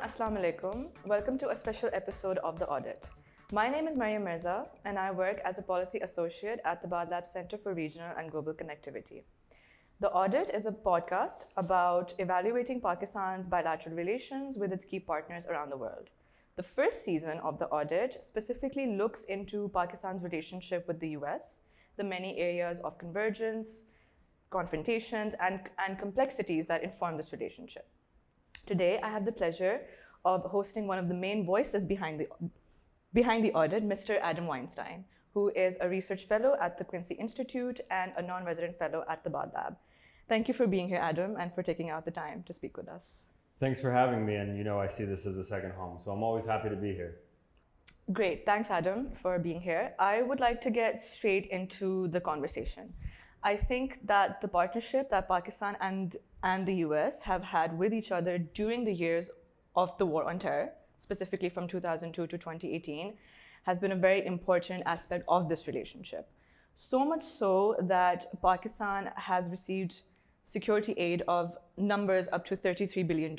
And Assalamu alaikum. Welcome to a special episode of The Audit. My name is Maryam Mirza, and I work as a policy associate at the Tabadlab Center for Regional and Global Connectivity. The Audit is a podcast about evaluating Pakistan's bilateral relations with its key partners around the world. The first season of The Audit specifically looks into Pakistan's relationship with the US, the many areas of convergence, confrontations, and, and complexities that inform this relationship. Today, I have the pleasure of hosting one of the main voices behind the behind the audit, Mr. Adam Weinstein, who is a research fellow at the Quincy Institute and a non resident fellow at the Tabadlab. Thank you for being here, Adam, and for taking out the time to speak with us. Thanks for having me, and you know I see this as a second home, so I'm always happy to be here. Great, thanks, Adam, for being here. I would like to get straight into the conversation. I think that the partnership that Pakistan and, and the US have had with each other during the years of the war on terror specifically from 2002 to 2018, has been a very important aspect of this relationship. So much so that Pakistan has received security aid of numbers up to $33 billion.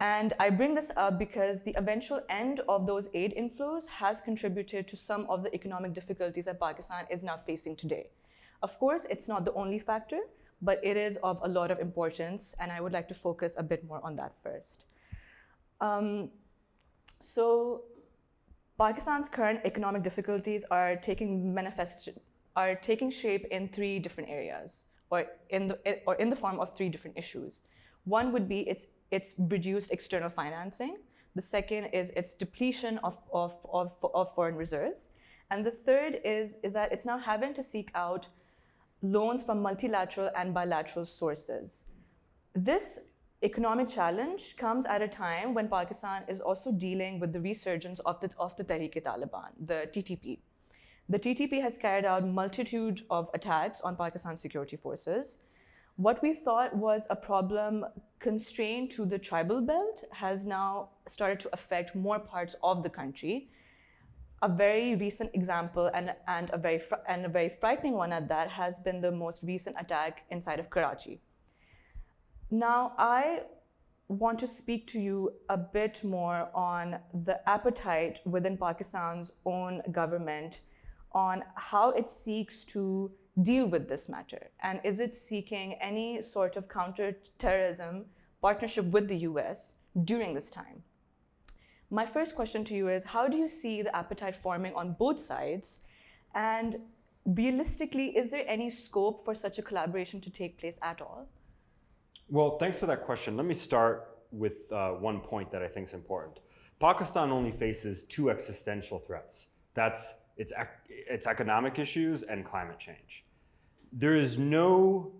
And I bring this up because the eventual end of those aid inflows has contributed to some of the economic difficulties that Pakistan is now facing today. Of course, it's not the only factor, but it is of a lot of importance, and I would like to focus a bit more on that first. Um, so Pakistan's current economic difficulties are taking manifest are taking shape in three different areas, or in the or in the form of three different issues. One would be its its reduced external financing. The second is its depletion of, of, of, of foreign reserves. And the third is, is that it's now having to seek out loans from multilateral and bilateral sources. This economic challenge comes at a time when Pakistan is also dealing with the resurgence of the, of the Tehreek-i-Taliban, the TTP. The TTP has carried out multitude of attacks on Pakistan's security forces. What we thought was a problem constrained to the tribal belt has now started to affect more parts of the country. A very recent example and, and, a very and a very frightening one at that has been the most recent attack inside of Karachi. Now, I want to speak to you a bit more on the appetite within Pakistan's own government on how it seeks to deal with this matter. And is it seeking any sort of counterterrorism partnership with the US during this time? My first question to you is how do you see the appetite forming on both sides? And realistically, is there any scope for such a collaboration to take place at all? Well, thanks for that question. Let me start with uh, one point that I think is important. Pakistan only faces two existential threats. That's its, its economic issues and climate change. There is no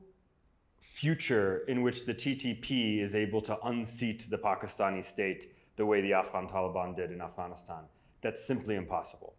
future in which the TTP is able to unseat the Pakistani state the way the Afghan Taliban did in Afghanistan. That's simply impossible.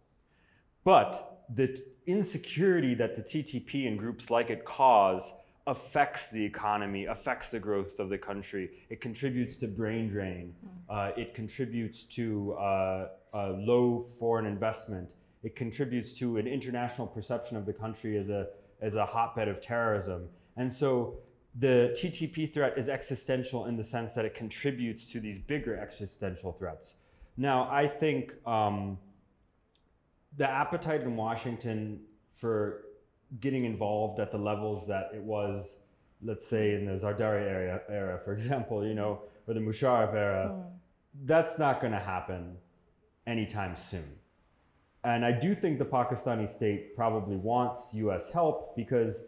But the insecurity that the TTP and groups like it cause affects the economy, affects the growth of the country. It contributes to brain drain. Mm. Uh, it contributes to uh, uh, low foreign investment. It contributes to an international perception of the country as a, as a hotbed of terrorism. And so the TTP threat is existential in the sense that it contributes to these bigger existential threats. Now, I think um, the appetite in Washington for getting involved at the levels that it was, let's say, in the Zardari era, era for example, you know, or the Musharraf era, mm. that's not going to happen anytime soon. And I do think the Pakistani state probably wants US help because,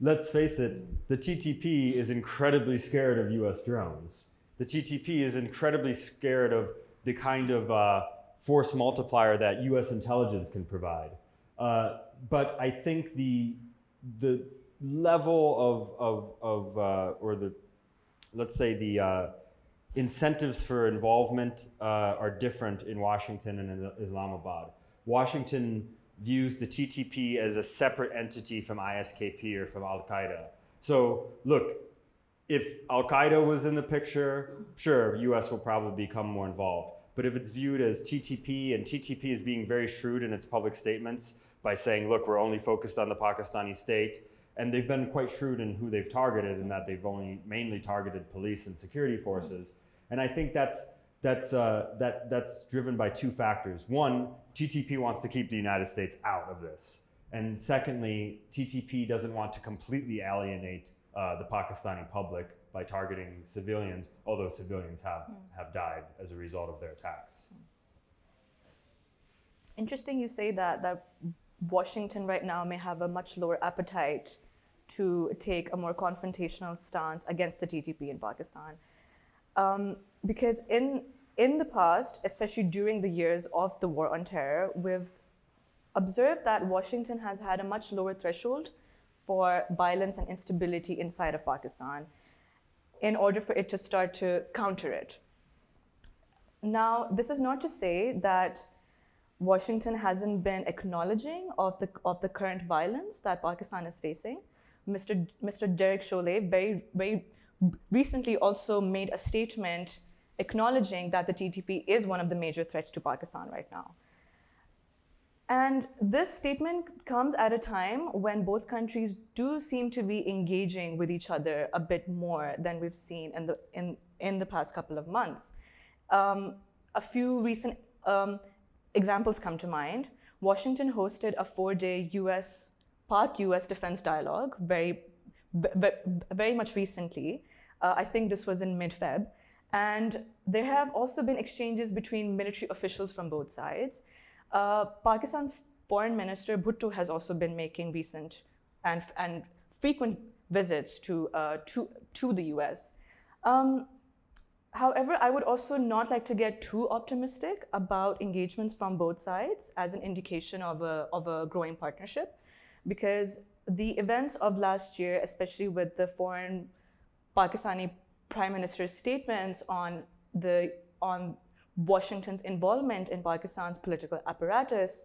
let's face it, the TTP is incredibly scared of US drones. The TTP is incredibly scared of the kind of uh, force multiplier that US intelligence can provide. Uh, but I think the the level of of, of uh, or the let's say the uh, incentives for involvement uh, are different in Washington and in Islamabad. Washington views the TTP as a separate entity from ISKP or from Al Qaeda. So look, if Al Qaeda was in the picture, sure, US will probably become more involved. But if it's viewed as TTP and TTP is being very shrewd in its public statements, by saying, look, we're only focused on the Pakistani state. And they've been quite shrewd in who they've targeted, in that they've only mainly targeted police and security forces. And I think that's that's uh, that that's driven by two factors. One, TTP wants to keep the United States out of this, and secondly, TTP doesn't want to completely alienate uh, the Pakistani public by targeting civilians, although civilians have mm. have died as a result of their attacks. Interesting, you say that that Washington right now may have a much lower appetite to take a more confrontational stance against the TTP in Pakistan. Um, because in, in the past, especially during the years of the war on terror, we've observed that Washington has had a much lower threshold for violence and instability inside of Pakistan in order for it to start to counter it. Now, this is not to say that Washington hasn't been acknowledging of the, of the current violence that Pakistan is facing. Mr. Mr. Derek Chollet very, very recently also made a statement acknowledging that the TTP is one of the major threats to Pakistan right now. And this statement comes at a time when both countries do seem to be engaging with each other a bit more than we've seen in the, in, in the past couple of months. Um, a few recent um, examples come to mind. Washington hosted a four day US, Pak US defense dialogue very, very much recently. Uh, I think this was in mid Feb. And there have also been exchanges between military officials from both sides. Uh, Pakistan's foreign minister Bhutto has also been making recent and, and frequent visits to, uh, to, to the US. Um, however, I would also not like to get too optimistic about engagements from both sides as an indication of a, of a growing partnership, because the events of last year, especially with the foreign Pakistani prime minister's statements on the on Washington's involvement in Pakistan's political apparatus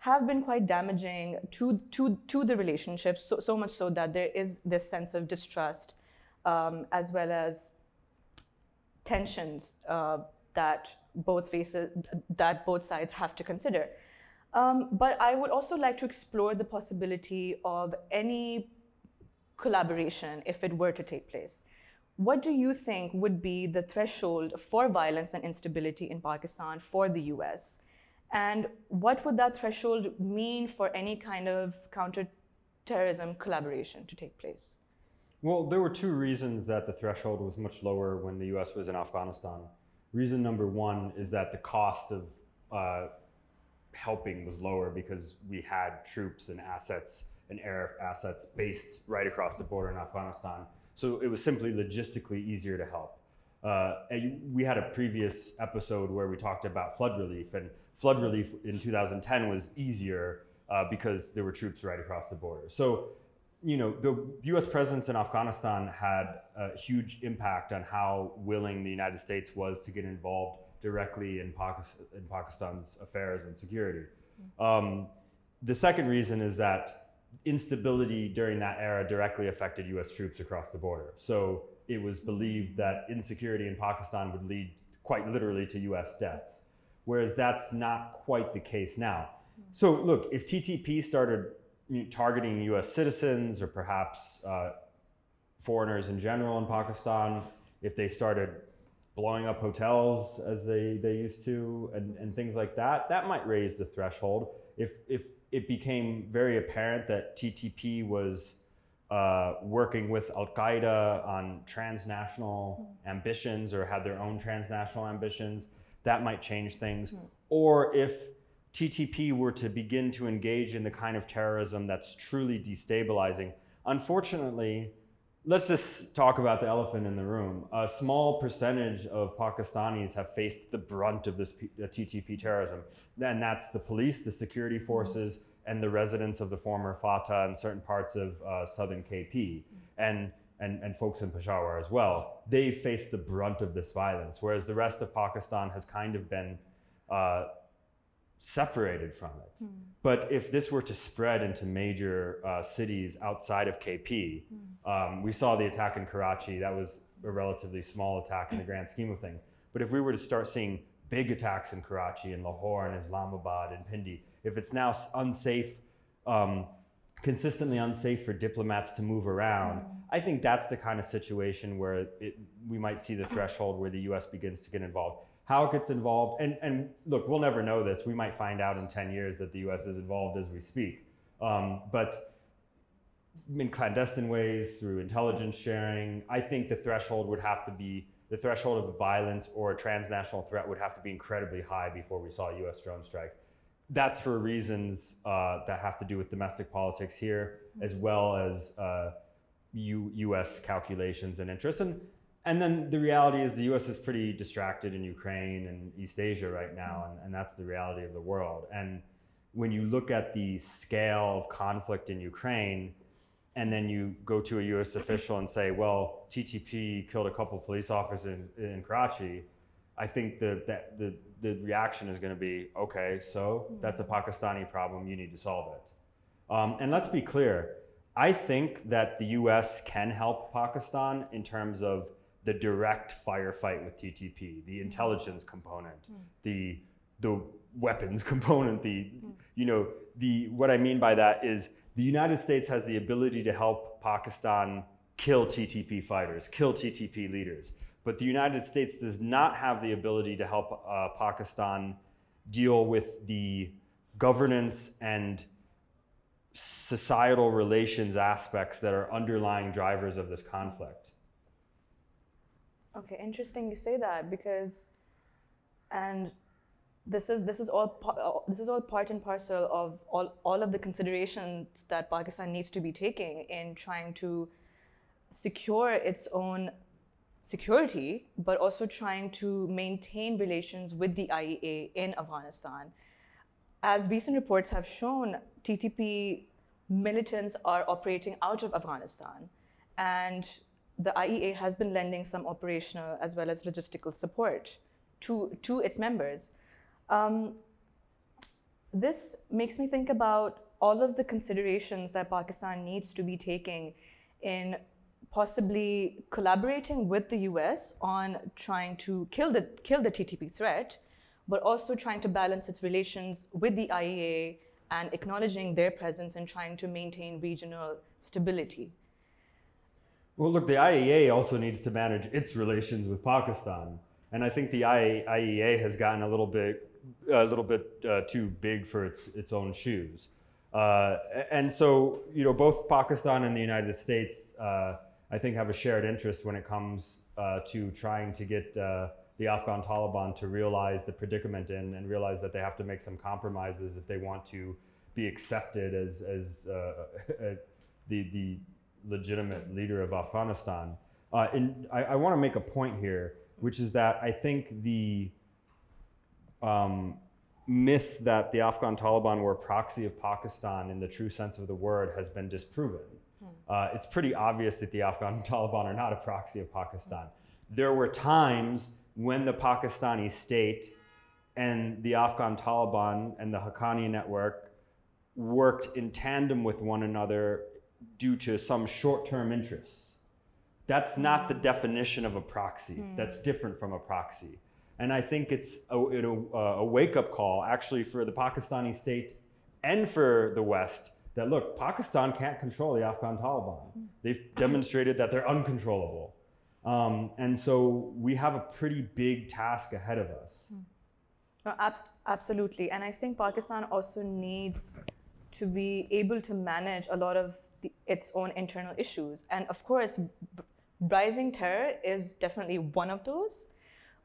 have been quite damaging to, to, to the relationship, so, so much so that there is this sense of distrust um, as well as tensions uh, that both faces that both sides have to consider. Um, but I would also like to explore the possibility of any collaboration if it were to take place. What do you think would be the threshold for violence and instability in Pakistan for the US? And what would that threshold mean for any kind of counterterrorism collaboration to take place? Well, there were two reasons that the threshold was much lower when the US was in Afghanistan. Reason number one is that the cost of uh, helping was lower because we had troops and assets and air assets based right across the border in Afghanistan so it was simply logistically easier to help. Uh, and we had a previous episode where we talked about flood relief, and flood relief in 2010 was easier uh, because there were troops right across the border. So, you know, the U.S. presence in Afghanistan had a huge impact on how willing the United States was to get involved directly in, in Pakistan's affairs and security. Um, the second reason is that instability during that era directly affected US troops across the border. So it was believed that insecurity in Pakistan would lead quite literally to US deaths, whereas that's not quite the case now. So, look, if TTP started targeting US citizens or perhaps uh, foreigners in general in Pakistan, if they started blowing up hotels as they, they used to and, and things like that, that might raise the threshold. If, if it became very apparent that TTP was uh, working with Al Qaeda on transnational mm. ambitions or had their own transnational ambitions, that might change things. Mm. Or if TTP were to begin to engage in the kind of terrorism that's truly destabilizing, unfortunately, let's just talk about the elephant in the room. A small percentage of Pakistanis have faced the brunt of this P- TTP terrorism, and that's the police, the security forces, and the residents of the former FATA and certain parts of uh, southern KP, and, and, and folks in Peshawar as well. They faced the brunt of this violence, whereas the rest of Pakistan has kind of been uh, separated from it. Mm. But if this were to spread into major uh, cities outside of KP, mm. um, we saw the attack in Karachi. That was a relatively small attack in the grand scheme of things. But if we were to start seeing big attacks in Karachi and Lahore and Islamabad and Pindi, if it's now unsafe um, consistently unsafe for diplomats to move around. I think that's the kind of situation where it, we might see the threshold where the US begins to get involved. How it gets involved, and, and look, we'll never know this. We might find out in 10 years that the US is involved as we speak. Um, but in clandestine ways, through intelligence sharing, I think the threshold would have to be the threshold of violence or a transnational threat would have to be incredibly high before we saw a US drone strike that's for reasons uh, that have to do with domestic politics here, as well as uh, U- U.S. calculations and interests. And and then the reality is the U.S. is pretty distracted in Ukraine and East Asia right now, and, and that's the reality of the world. And when you look at the scale of conflict in Ukraine, and then you go to a U.S. official and say, "Well, TTP killed a couple police officers in, in Karachi," I think the, that the, the reaction is going to be, okay, so that's a Pakistani problem. You need to solve it. Um, and let's be clear. I think that the U.S. can help Pakistan in terms of the direct firefight with TTP, the mm-hmm. intelligence component, mm. the the weapons component, the mm. you know the what I mean by that is the United States has the ability to help Pakistan kill TTP fighters, kill TTP leaders. But the United States does not have the ability to help uh, Pakistan deal with the governance and societal relations aspects that are underlying drivers of this conflict. Okay, interesting you say that because, and this is this is all uh, this is all part and parcel of all all of the considerations that Pakistan needs to be taking in trying to secure its own security, but also trying to maintain relations with the IEA in Afghanistan. As recent reports have shown, TTP militants are operating out of Afghanistan, and the IEA has been lending some operational as well as logistical support to, to its members. Um, this makes me think about all of the considerations that Pakistan needs to be taking in possibly collaborating with the US on trying to kill the, kill the TTP threat, but also trying to balance its relations with the IEA and acknowledging their presence and trying to maintain regional stability. Well, look, the IEA also needs to manage its relations with Pakistan, and I think the IEA has gotten a little bit, a little bit uh, too big for its its own shoes. Uh, and so, you know, both Pakistan and the United States uh, I think, have a shared interest when it comes uh, to trying to get uh, the Afghan Taliban to realize the predicament in and realize that they have to make some compromises if they want to be accepted as, as uh, the, the legitimate leader of Afghanistan. Uh, and I, I want to make a point here, which is that I think the um, myth that the Afghan Taliban were a proxy of Pakistan in the true sense of the word has been disproven. Uh, it's pretty obvious that the Afghan Taliban are not a proxy of Pakistan. There were times when the Pakistani state and the Afghan Taliban and the Haqqani network worked in tandem with one another due to some short term interests. That's not the definition of a proxy. Mm. That's different from a proxy. And I think it's a, a, a wake up call actually for the Pakistani state and for the West that look, Pakistan can't control the Afghan Taliban. They've demonstrated that they're uncontrollable. Um, and so we have a pretty big task ahead of us. No, abs- absolutely. And I think Pakistan also needs to be able to manage a lot of the, its own internal issues. And of course, rising terror is definitely one of those.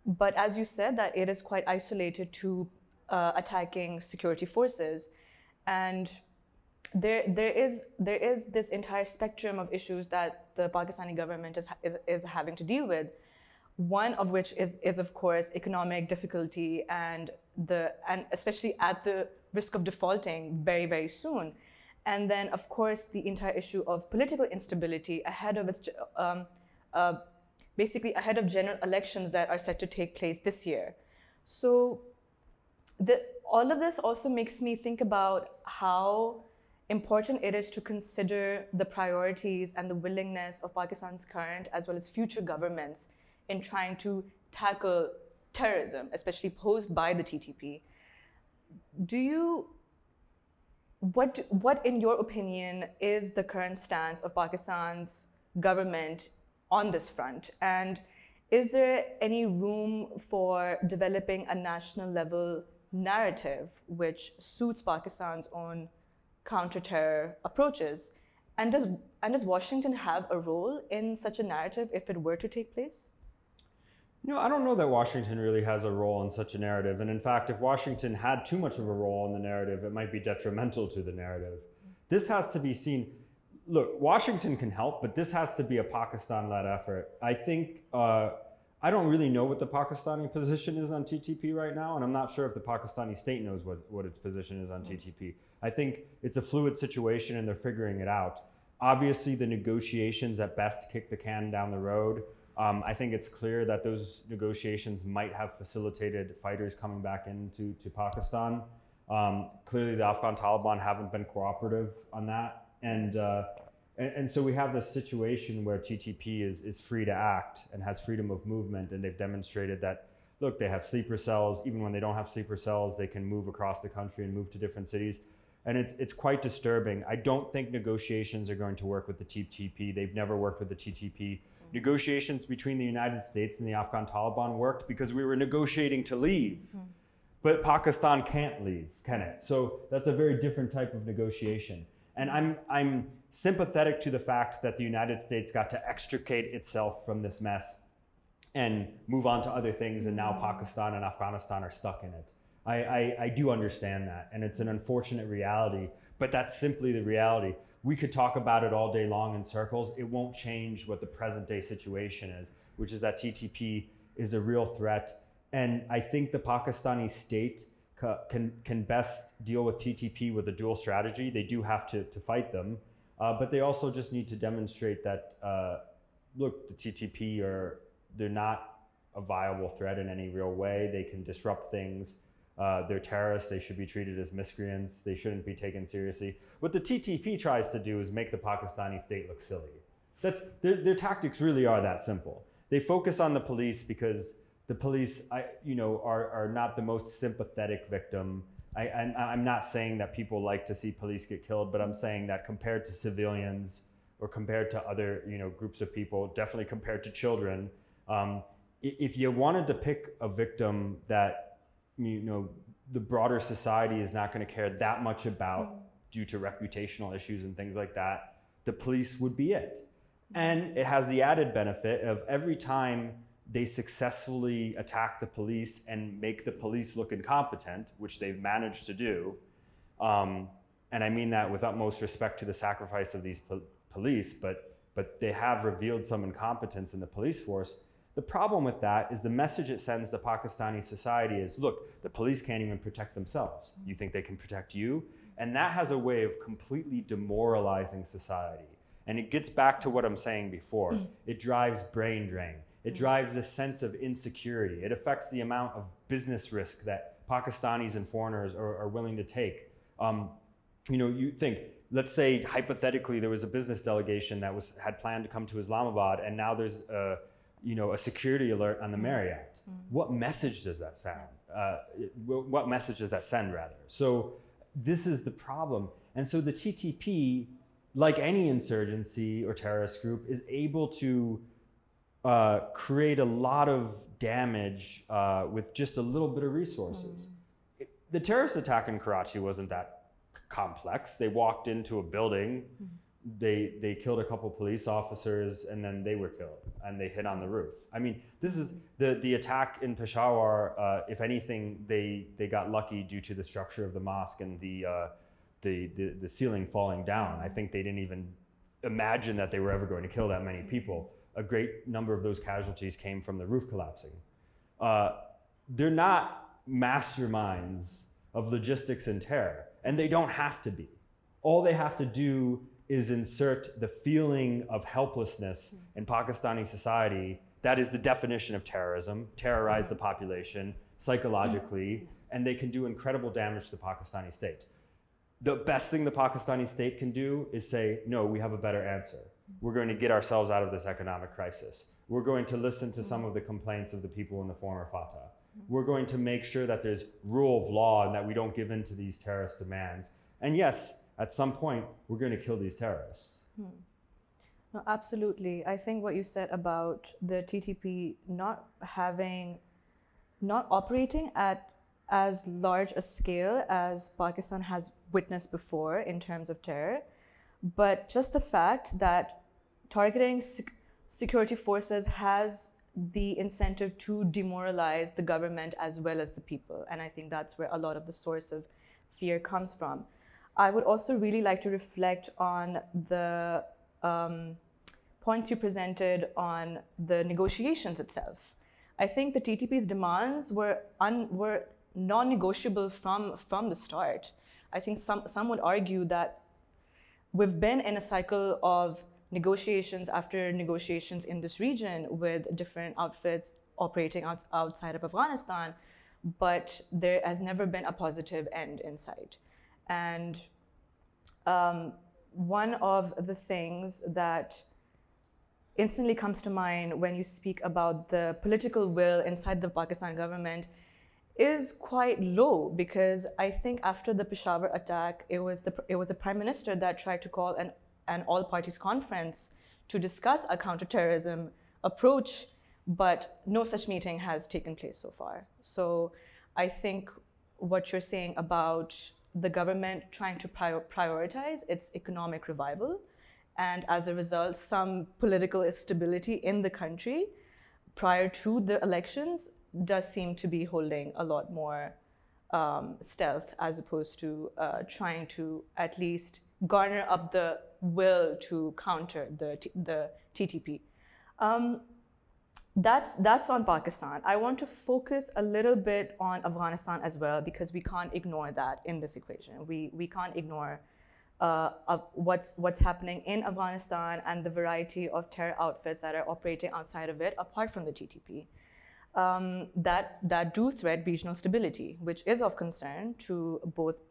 But as you said, that it is quite isolated to uh, attacking security forces. And there, there, is, there is this entire spectrum of issues that the Pakistani government is, is, is having to deal with. One of which is, is, of course, economic difficulty and, the, and especially at the risk of defaulting very, very soon. And then, of course, the entire issue of political instability ahead of its, um, uh, basically ahead of general elections that are set to take place this year. So, the, all of this also makes me think about how important it is to consider the priorities and the willingness of Pakistan's current as well as future governments in trying to tackle terrorism, especially posed by the TTP. Do you what, what, in your opinion, is the current stance of Pakistan's government on this front? And is there any room for developing a national level narrative which suits Pakistan's own counter-terror approaches? And does, and does Washington have a role in such a narrative if it were to take place? You know, I don't know that Washington really has a role in such a narrative. And in fact, if Washington had too much of a role in the narrative, it might be detrimental to the narrative. This has to be seen. Look, Washington can help, but this has to be a Pakistan led effort. I think, uh, I don't really know what the Pakistani position is on TTP right now, and I'm not sure if the Pakistani state knows what, what its position is on TTP. I think it's a fluid situation and they're figuring it out. Obviously, the negotiations at best kick the can down the road. Um, I think it's clear that those negotiations might have facilitated fighters coming back into to Pakistan. Um, clearly, the Afghan Taliban haven't been cooperative on that, and, uh, and, and so we have this situation where TTP is is free to act and has freedom of movement, and they've demonstrated that. Look, they have sleeper cells. Even when they don't have sleeper cells, they can move across the country and move to different cities and it's, it's quite disturbing. I don't think negotiations are going to work with the TTP. They've never worked with the TTP negotiations between the United States and the Afghan Taliban worked because we were negotiating to leave. Mm-hmm. But Pakistan can't leave, can it? So that's a very different type of negotiation. And I'm, I'm sympathetic to the fact that the United States got to extricate itself from this mess and move on to other things, and now Pakistan and Afghanistan are stuck in it. I, I, I do understand that, and it's an unfortunate reality, but that's simply the reality we could talk about it all day long in circles. It won't change what the present day situation is, which is that TTP is a real threat. And I think the Pakistani state can, can best deal with TTP with a dual strategy. They do have to, to fight them, uh, but they also just need to demonstrate that, uh, look, the TTP are, they're not a viable threat in any real way. They can disrupt things. Uh, they're terrorists. They should be treated as miscreants. They shouldn't be taken seriously. What the TTP tries to do is make the Pakistani state look silly. That's, their, their tactics really are that simple. They focus on the police because the police, I, you know, are, are not the most sympathetic victim. I, I, am not saying that people like to see police get killed, but I'm saying that compared to civilians or compared to other, you know, groups of people, definitely compared to children, um, if you wanted to pick a victim that you know the broader society is not going to care that much about mm. due to reputational issues and things like that. The police would be it. And it has the added benefit of every time they successfully attack the police and make the police look incompetent which they've managed to do um, and i mean that with utmost respect to the sacrifice of these po- police but but they have revealed some incompetence in the police force the problem with that is the message it sends to Pakistani society is look, the police can't even protect themselves. You think they can protect you? And that has a way of completely demoralizing society. And it gets back to what I'm saying before it drives brain drain, it drives a sense of insecurity, it affects the amount of business risk that Pakistanis and foreigners are, are willing to take. Um, you know, you think, let's say hypothetically there was a business delegation that was had planned to come to Islamabad, and now there's a you know, a security alert on the mm. Marriott. Mm. What message does that sound? Uh, what message does that send, rather? So this is the problem. And so the TTP, like any insurgency or terrorist group, is able to uh, create a lot of damage uh, with just a little bit of resources. Mm. the terrorist attack in Karachi wasn't that complex. They walked into a building. Mm they they killed a couple police officers and then they were killed and they hit on the roof. I mean, this is the the attack in Peshawar. Uh, if anything, they they got lucky due to the structure of the mosque and the, uh, the the the ceiling falling down. I think they didn't even imagine that they were ever going to kill that many people. A great number of those casualties came from the roof collapsing. Uh, they're not masterminds of logistics and terror, and they don't have to be. All they have to do is insert the feeling of helplessness hmm. in Pakistani society. That is the definition of terrorism terrorize the population psychologically, hmm. and they can do incredible damage to the Pakistani state. The best thing the Pakistani state can do is say, no, we have a better answer. Hmm. We're going to get ourselves out of this economic crisis. We're going to listen to some of the complaints of the people in the former FATA. We're going to make sure that there's rule of law and that we don't give in to these terrorist demands And yes, at some point, we're going to kill these terrorists. Hmm. No, absolutely. I think what you said about the TTP not having, not operating at as large a scale as Pakistan has witnessed before in terms of terror, but just the fact that targeting sec- security forces has the incentive to demoralize the government as well as the people. And I think that's where a lot of the source of fear comes from. I would also really like to reflect on the um, points you presented on the negotiations itself. I think the TTP's demands were, un, were non-negotiable from, from the start. I think some, some would argue that we've been in a cycle of negotiations after negotiations in this region with different outfits operating out, outside of Afghanistan, but there has never been a positive end in sight. And um, one of the things that instantly comes to mind when you speak about the political will inside the Pakistan government is quite low because I think after the Peshawar attack, it was the it was the prime minister that tried to call an an all parties conference to discuss a counterterrorism approach, but no such meeting has taken place so far. So I think what you're saying about the government trying to prior- prioritize its economic revival and as a result, some political stability in the country prior to the elections does seem to be holding a lot more um, stealth as opposed to uh, trying to at least garner up the will to counter the, the TTP. Um, that's, that's on Pakistan. I want to focus a little bit on Afghanistan as well because we can't ignore that in this equation. We, we can't ignore uh, what's, what's happening in Afghanistan and the variety of terror outfits that are operating outside of it, apart from the TTP, um, that, that do threat regional stability, which is of concern to both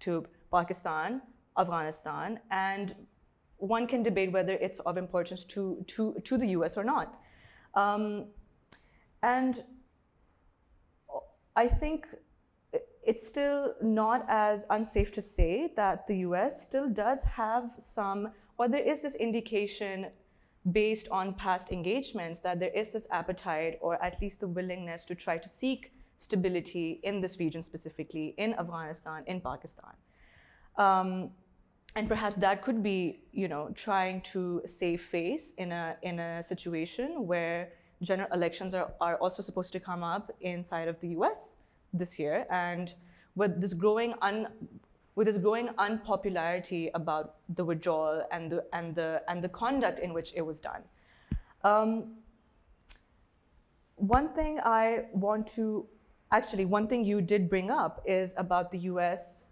to Pakistan, Afghanistan, and one can debate whether it's of importance to, to, to the US or not. Um, and I think it's still not as unsafe to say that the US still does have some, or there is this indication based on past engagements that there is this appetite or at least the willingness to try to seek stability in this region specifically, in Afghanistan, in Pakistan. Um, and perhaps that could be, you know, trying to save face in a, in a situation where general elections are, are also supposed to come up inside of the US this year, and with this growing un, with this growing unpopularity about the withdrawal and the and the and the conduct in which it was done. Um, one thing I want to actually one thing you did bring up is about the U.S.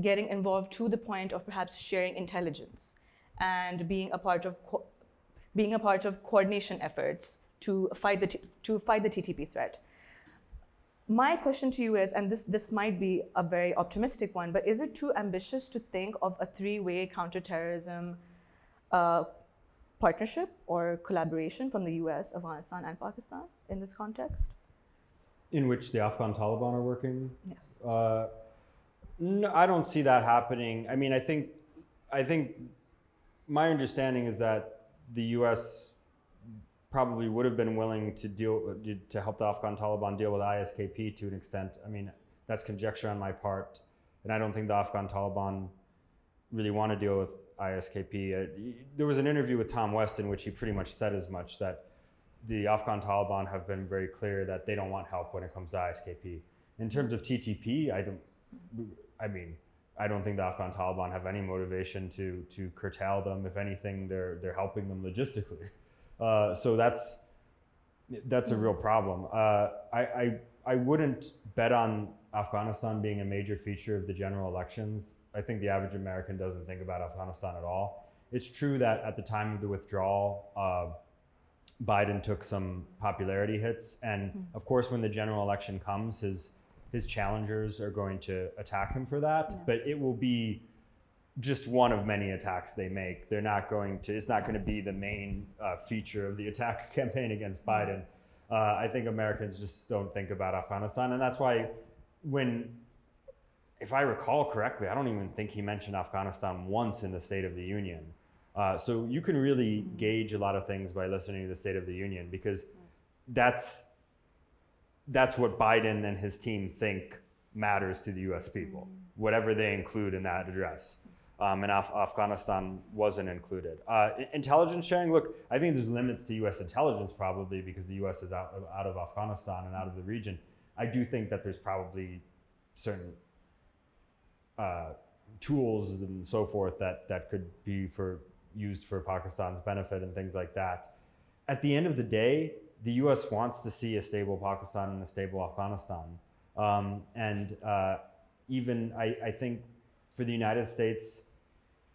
getting involved to the point of perhaps sharing intelligence and being a part of co- being a part of coordination efforts to fight the t- to fight the TTP threat. My question to you is, and this, this might be a very optimistic one, but is it too ambitious to think of a three way counterterrorism uh, partnership or collaboration from the US, Afghanistan, and Pakistan in this context? In which the Afghan Taliban are working? Yes. Uh, no, I don't see that happening. I mean, I think, I think my understanding is that the U.S probably would have been willing to deal to help the Afghan Taliban deal with ISKP to an extent. I mean, that's conjecture on my part, and I don't think the Afghan Taliban really want to deal with ISKP. Uh, there was an interview with Tom West in which he pretty much said as much that the Afghan Taliban have been very clear that they don't want help when it comes to ISKP. In terms of TTP, I don't. I mean, I don't think the Afghan Taliban have any motivation to to curtail them. If anything, they're they're helping them logistically. Uh, so that's that's a real problem. Uh, I, I I wouldn't bet on Afghanistan being a major feature of the general elections. I think the average American doesn't think about Afghanistan at all. It's true that at the time of the withdrawal, uh, Biden took some popularity hits, and mm. of course, when the general election comes, his his challengers are going to attack him for that. Yeah. But it will be just one of many attacks they make. They're not going to, it's not going to be the main uh, feature of the attack campaign against Biden. Uh, I think Americans just don't think about Afghanistan. And that's why when if I recall correctly, I don't even think he mentioned Afghanistan once in the State of the Union. Uh, so you can really mm-hmm. gauge a lot of things by listening to the State of the Union because that's that's what Biden and his team think matters to the U.S. people, mm-hmm. whatever they include in that address. Um, and Af- Afghanistan wasn't included. Uh, intelligence sharing, look, I think there's limits to U.S. intelligence probably because the U.S. is out of, out of Afghanistan and out of the region. I do think that there's probably certain uh, tools and so forth that that could be for used for Pakistan's benefit and things like that. At the end of the day, the U.S. wants to see a stable Pakistan and a stable Afghanistan, um, and uh, even I, I think for the United States,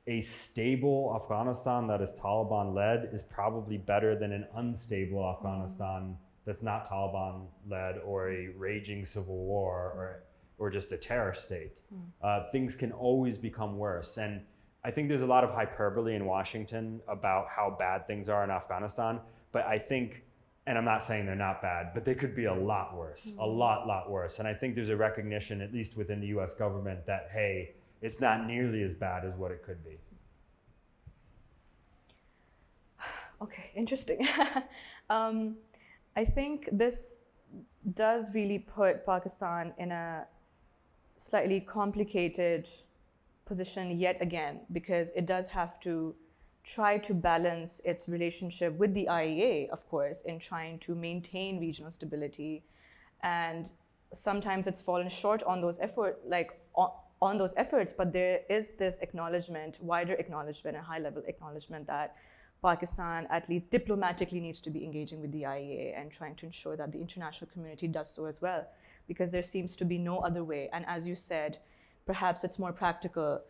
a stable Afghanistan that is Taliban led is probably better than an unstable Afghanistan mm. that's not Taliban led or a raging civil war or or just a terror state. Mm. Uh, things can always become worse. And I think there's a lot of hyperbole in Washington about how bad things are in Afghanistan. But I think, and I'm not saying they're not bad, but they could be a lot worse, mm. a lot, lot worse. And I think there's a recognition, at least within the US government, that, hey, it's not nearly as bad as what it could be. Okay, interesting. um, I think this does really put Pakistan in a slightly complicated position yet again because it does have to try to balance its relationship with the IEA, of course, in trying to maintain regional stability. And sometimes it's fallen short on those effort, like on, on those efforts, but there is this acknowledgement, wider acknowledgement, and high level acknowledgement that Pakistan, at least diplomatically, needs to be engaging with the IEA and trying to ensure that the international community does so as well, because there seems to be no other way. And as you said, perhaps it's more practical,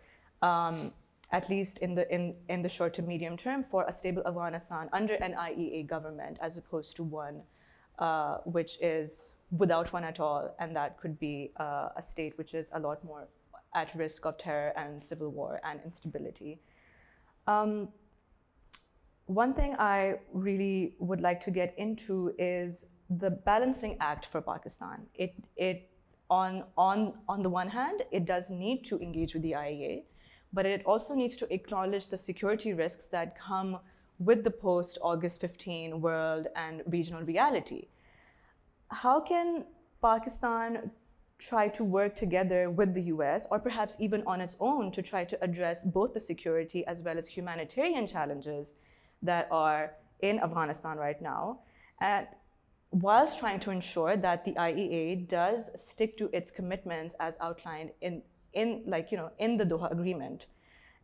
um, at least in the in, in the short to medium term, for a stable Afghanistan under an IEA government, as opposed to one uh, which is without one at all, and that could be uh, a state which is a lot more at risk of terror and civil war and instability. Um, one thing I really would like to get into is the balancing act for Pakistan. It, it on, on, on the one hand, it does need to engage with the IEA, but it also needs to acknowledge the security risks that come with the post August 15 world and regional reality. How can Pakistan try to work together with the US, or perhaps even on its own, to try to address both the security as well as humanitarian challenges that are in Afghanistan right now, and whilst trying to ensure that the IEA does stick to its commitments as outlined in, in like you know in the Doha Agreement.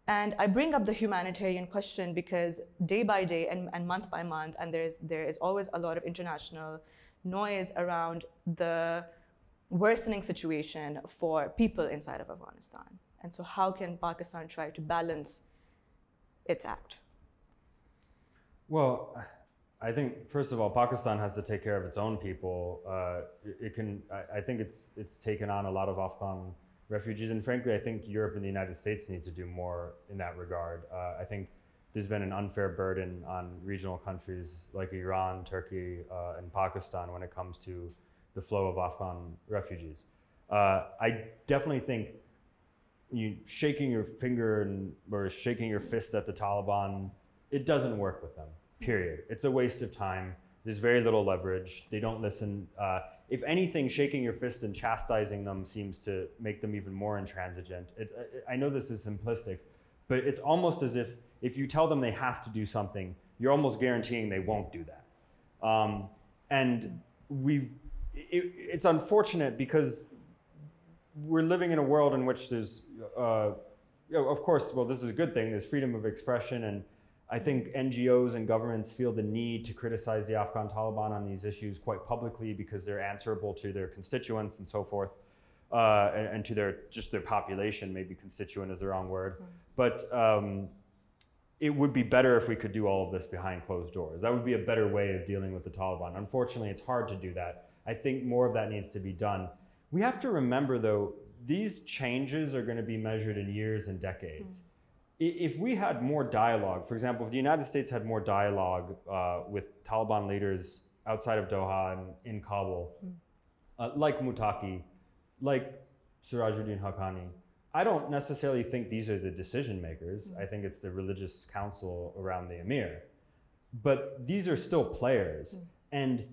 And I bring up the humanitarian question because day by day and, and month by month, and there is there is always a lot of international noise around the worsening situation for people inside of Afghanistan. And so, how can Pakistan try to balance its act? Well, I think first of all, Pakistan has to take care of its own people. Uh, it, can. I, I, think it's it's taken on a lot of Afghan refugees, and frankly, I think Europe and the United States need to do more in that regard. Uh, I think there's been an unfair burden on regional countries like Iran, Turkey, uh, and Pakistan when it comes to the flow of Afghan refugees. Uh, I definitely think you shaking your finger and, or shaking your fist at the Taliban it doesn't work with them, period. It's a waste of time. There's very little leverage. They don't listen. Uh, if anything, shaking your fist and chastising them seems to make them even more intransigent. It, I know this is simplistic, but it's almost as if if you tell them they have to do something, you're almost guaranteeing they won't do that. Um, and we, it, it's unfortunate because we're living in a world in which there's, uh, you know, of course, well, this is a good thing. There's freedom of expression and I think NGOs and governments feel the need to criticize the Afghan Taliban on these issues quite publicly because they're answerable to their constituents and so forth, uh, and, and, to their just their population. Maybe constituent is the wrong word, mm. but um, it would be better if we could do all of this behind closed doors. That would be a better way of dealing with the Taliban. Unfortunately, it's hard to do that. I think more of that needs to be done. We have to remember, though, these changes are going to be measured in years and decades. Mm if we had more dialogue, for example, if the United States had more dialogue uh, with Taliban leaders outside of Doha and in Kabul, mm. uh, like Muttaqi, like Sirajuddin Haqqani. I don't necessarily think these are the decision makers. I think it's the religious council around the emir. But these are still players. And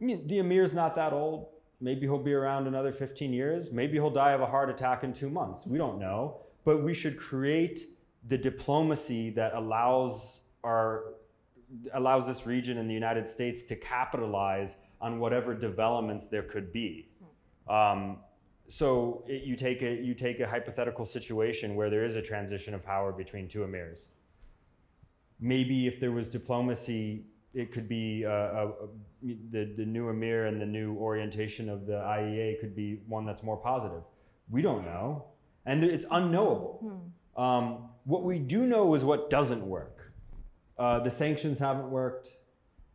I mean, the emir's not that old. Maybe he'll be around another 15 years. Maybe he'll die of a heart attack in two months. We don't know. But we should create the diplomacy that allows our allows this region in the United States to capitalize on whatever developments there could be. Um, so it, you take a you take a hypothetical situation where there is a transition of power between two emirs. Maybe if there was diplomacy, it could be uh, uh, the the new emir and the new orientation of the IEA could be one that's more positive. We don't know, and it's unknowable. Um, what we do know is what doesn't work. Uh, the sanctions haven't worked.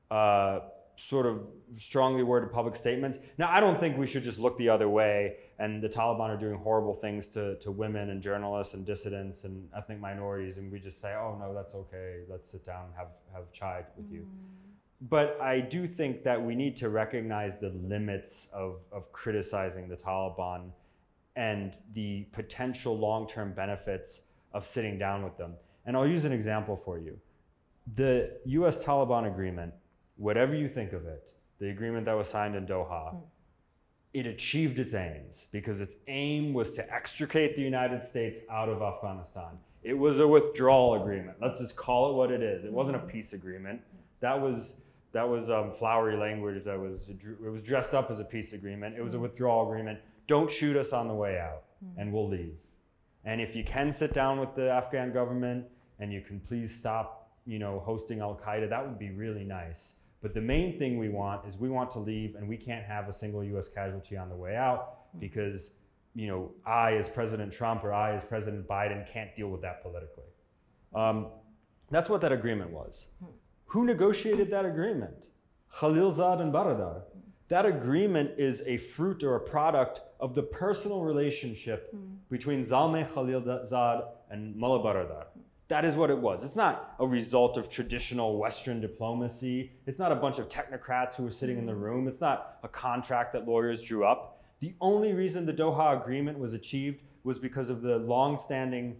Uh, sort of strongly worded public statements. Now, I don't think we should just look the other way and the Taliban are doing horrible things to, to women and journalists and dissidents and ethnic minorities, and we just say, oh, no, that's okay. Let's sit down and have, have chai with you. But I do think that we need to recognize the limits of, of criticizing the Taliban and the potential long term benefits of sitting down with them. And I'll use an example for you. The US Taliban agreement, whatever you think of it, the agreement that was signed in Doha, hmm. it achieved its aims because its aim was to extricate the United States out of Afghanistan. It was a withdrawal agreement. Let's just call it what it is. It wasn't a hmm. peace agreement. That was that was um, flowery language. That was it was dressed up as a peace agreement. It was a hmm. withdrawal agreement. Don't shoot us on the way out, and we'll leave. And if you can sit down with the Afghan government and you can please stop, you know, hosting Al Qaeda, that would be really nice. But the main thing we want is we want to leave, and we can't have a single U.S. casualty on the way out because, you know, I as President Trump or I as President Biden can't deal with that politically. Um, that's what that agreement was. Who negotiated that agreement? Khalilzad and Baradar. That agreement is a fruit or a product of the personal relationship hmm. between Zalmay Khalilzad and Mullah Baradar. That is what it was. It's not a result of traditional Western diplomacy. It's not a bunch of technocrats who were sitting in the hmm. room. It's not a contract that lawyers drew up. The only reason the Doha Agreement was achieved was because of the long-standing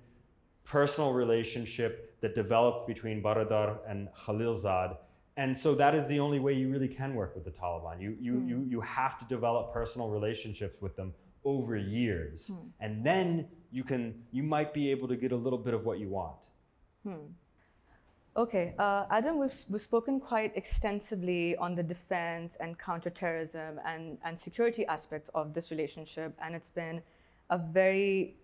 personal relationship that developed between Baradar and Khalilzad. And so that is the only way you really can work with the Taliban. You, you, hmm. you, you have to develop personal relationships with them over years. Hmm. And then you can you might be able to get a little bit of what you want. Hmm. Okay, uh, Adam, we've, we've spoken quite extensively on the defense and counterterrorism and, and security aspects of this relationship, and it's been a very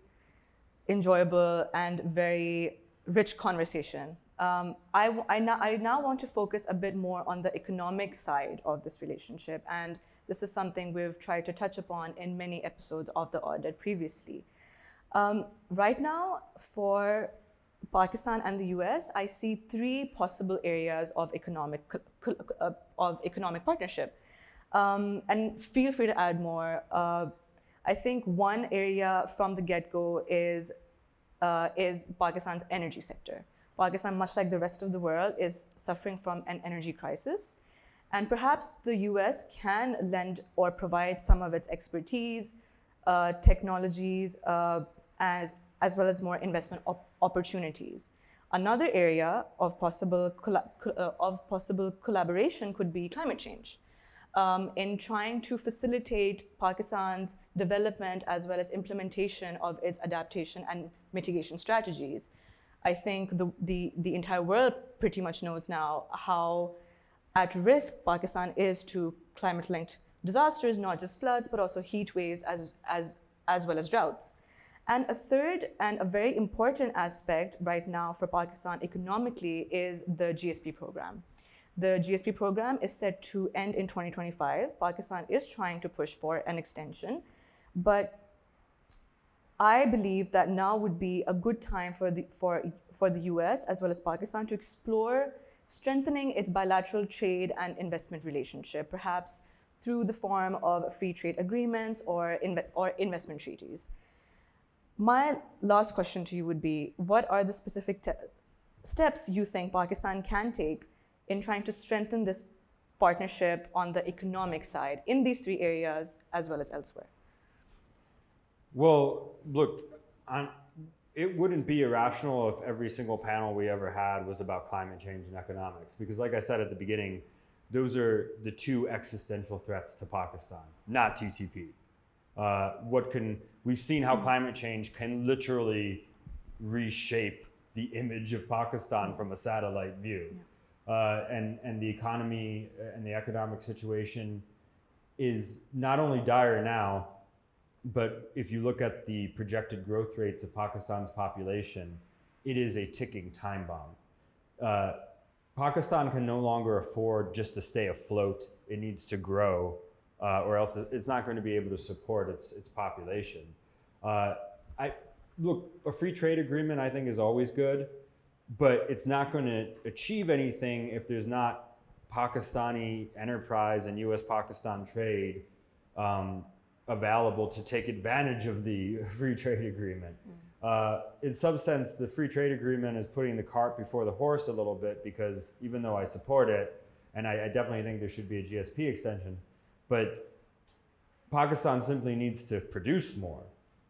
enjoyable and very rich conversation. Um, I, I, now, I now want to focus a bit more on the economic side of this relationship, and this is something we've tried to touch upon in many episodes of the audit previously. Um, right now, for Pakistan and the US, I see three possible areas of economic, co- co- uh, of economic partnership. Um, and feel free to add more. Uh, I think one area from the get go is, uh, is Pakistan's energy sector. Pakistan, much like the rest of the world, is suffering from an energy crisis. And perhaps the US can lend or provide some of its expertise, uh, technologies, uh, as, as well as more investment op- opportunities. Another area of possible, uh, of possible collaboration could be climate change. Um, in trying to facilitate Pakistan's development as well as implementation of its adaptation and mitigation strategies. I think the, the, the entire world pretty much knows now how at risk Pakistan is to climate linked disasters, not just floods, but also heat waves as, as, as well as droughts. And a third and a very important aspect right now for Pakistan economically is the GSP program. The GSP program is set to end in 2025. Pakistan is trying to push for an extension, but I believe that now would be a good time for the, for, for the US as well as Pakistan to explore strengthening its bilateral trade and investment relationship, perhaps through the form of free trade agreements or, inve- or investment treaties. My last question to you would be what are the specific te- steps you think Pakistan can take in trying to strengthen this partnership on the economic side in these three areas as well as elsewhere? Well, look, on, it wouldn't be irrational if every single panel we ever had was about climate change and economics, because, like I said at the beginning, those are the two existential threats to Pakistan, not TTP. Uh, what can we've seen how climate change can literally reshape the image of Pakistan from a satellite view, uh, and and the economy and the economic situation is not only dire now, but if you look at the projected growth rates of Pakistan's population, it is a ticking time bomb. Uh, Pakistan can no longer afford just to stay afloat. It needs to grow, uh, or else it's not going to be able to support its its population. Uh, I look a free trade agreement. I think is always good, but it's not going to achieve anything if there's not Pakistani enterprise and U.S. Pakistan trade um, available to take advantage of the free trade agreement. Mm. Uh, in some sense, the free trade agreement is putting the cart before the horse a little bit because even though I support it, and I, I definitely think there should be a GSP extension, but Pakistan simply needs to produce more.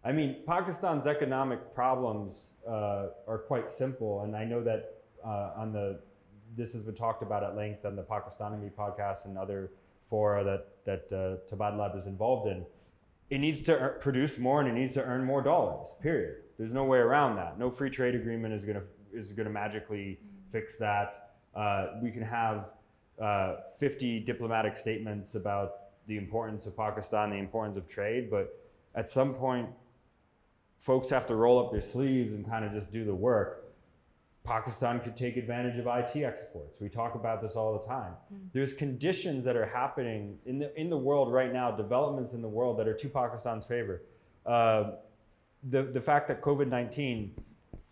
I mean, Pakistan's economic problems uh, are quite simple, and I know that uh, on the this has been talked about at length on the Pakistani podcast and other fora that that uh, Lab is involved in. It needs to produce more and it needs to earn more dollars. Period. There's no way around that. No free trade agreement is gonna is gonna magically fix that. Uh, we can have uh, 50 diplomatic statements about the importance of Pakistan, the importance of trade, but at some point, folks have to roll up their sleeves and kind of just do the work Pakistan could take advantage of IT exports. We talk about this all the time. Mm. There's conditions that are happening in the in the world right now, developments in the world that are to Pakistan's favor. Uh, the the fact that COVID nineteen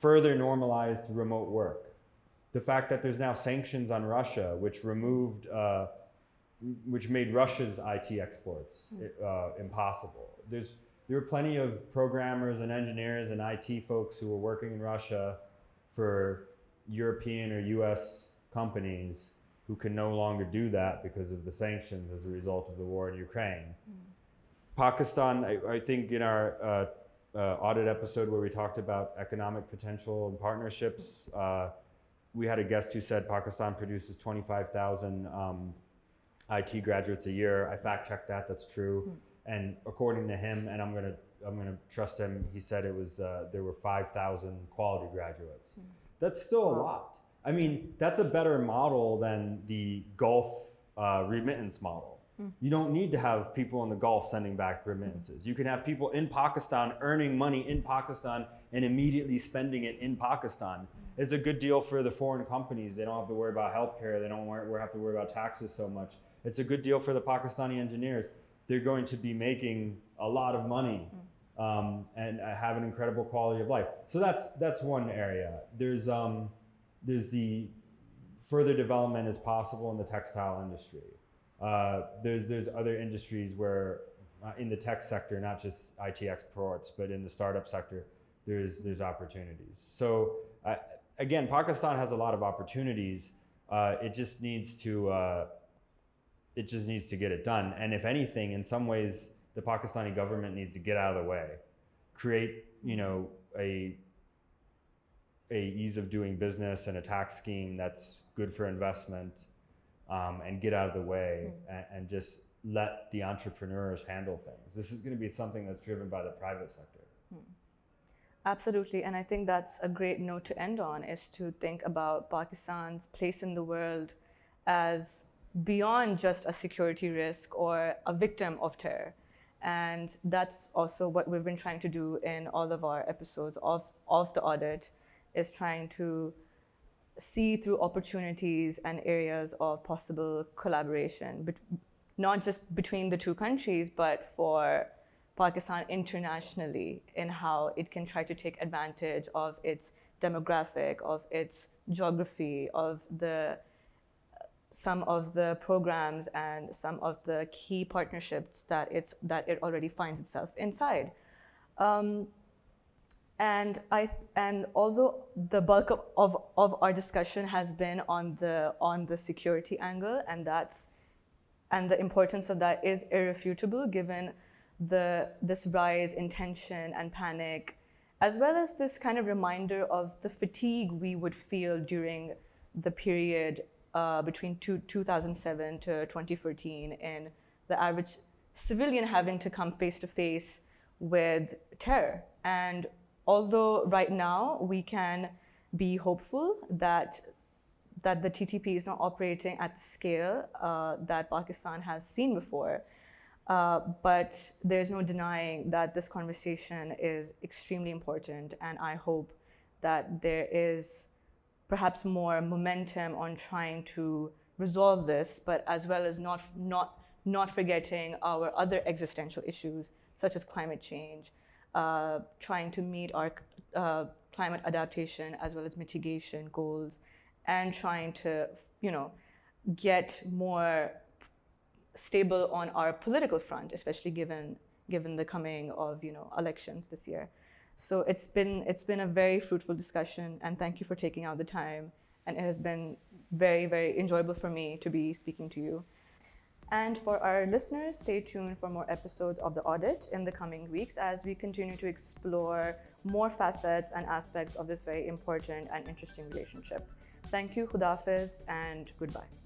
further normalized remote work, the fact that there's now sanctions on Russia, which removed. Uh, which made Russia's IT exports mm. uh, impossible. There's there are plenty of programmers and engineers and IT folks who were working in Russia for European or US companies who can no longer do that because of the sanctions as a result of the war in Ukraine. Mm. Pakistan, I, I, think in our uh, uh, audit episode where we talked about economic potential and partnerships, uh, we had a guest who said Pakistan produces 25,000 um, IT graduates a year. I fact checked that, that's true. Mm. And according to him, and I'm going to I'm to trust him. He said it was uh, there were 5,000 quality graduates. Mm. That's still a lot. I mean, that's a better model than the Gulf uh, remittance model. Mm. You don't need to have people in the Gulf sending back remittances. You can have people in Pakistan earning money in Pakistan and immediately spending it in Pakistan. It's a good deal for the foreign companies. They don't have to worry about healthcare. They don't have to worry about taxes so much. It's a good deal for the Pakistani engineers. They're going to be making a lot of money mm. Um, and uh, have an incredible quality of life. So that's that's one area. There's um, there's the further development is possible in the textile industry. Uh, there's there's other industries where uh, in the tech sector, not just IT exports, but in the startup sector, there's there's opportunities. So uh, again, Pakistan has a lot of opportunities. Uh, it just needs to uh, it just needs to get it done. And if anything, in some ways, the Pakistani government needs to get out of the way, create you know a a ease of doing business and a tax scheme that's good for investment, um, and get out of the way mm. and, and, just let the entrepreneurs handle things. This is going to be something that's driven by the private sector. Mm. Absolutely, and I think that's a great note to end on is to think about Pakistan's place in the world as beyond just a security risk or a victim of terror. And that's also what we've been trying to do in all of our episodes of, of the audit, is trying to see through opportunities and areas of possible collaboration, but not just between the two countries, but for Pakistan internationally in how it can try to take advantage of its demographic, of its geography, of the some of the programs and some of the key partnerships that it's that it already finds itself inside. Um, and I and although the bulk of, of, of our discussion has been on the on the security angle, and that's and the importance of that is irrefutable given the this rise in tension and panic, as well as this kind of reminder of the fatigue we would feel during the period uh, between two, 2007 to 2014 and the average civilian having to come face to face with terror. And although right now we can be hopeful that that the TTP is not operating at the scale uh, that Pakistan has seen before, uh, but there's no denying that this conversation is extremely important, and I hope that there is perhaps more momentum on trying to resolve this, but as well as not not not forgetting our other existential issues such as climate change, uh, trying to meet our uh, climate adaptation as well as mitigation goals, and trying to you know get more stable on our political front, especially given given the coming of you know elections this year. So it's been it's been a very fruitful discussion, and thank you for taking out the time. And it has been very very enjoyable for me to be speaking to you. And for our listeners, stay tuned for more episodes of The Audit in the coming weeks as we continue to explore more facets and aspects of this very important and interesting relationship. Thank you, Khudafiz, and goodbye.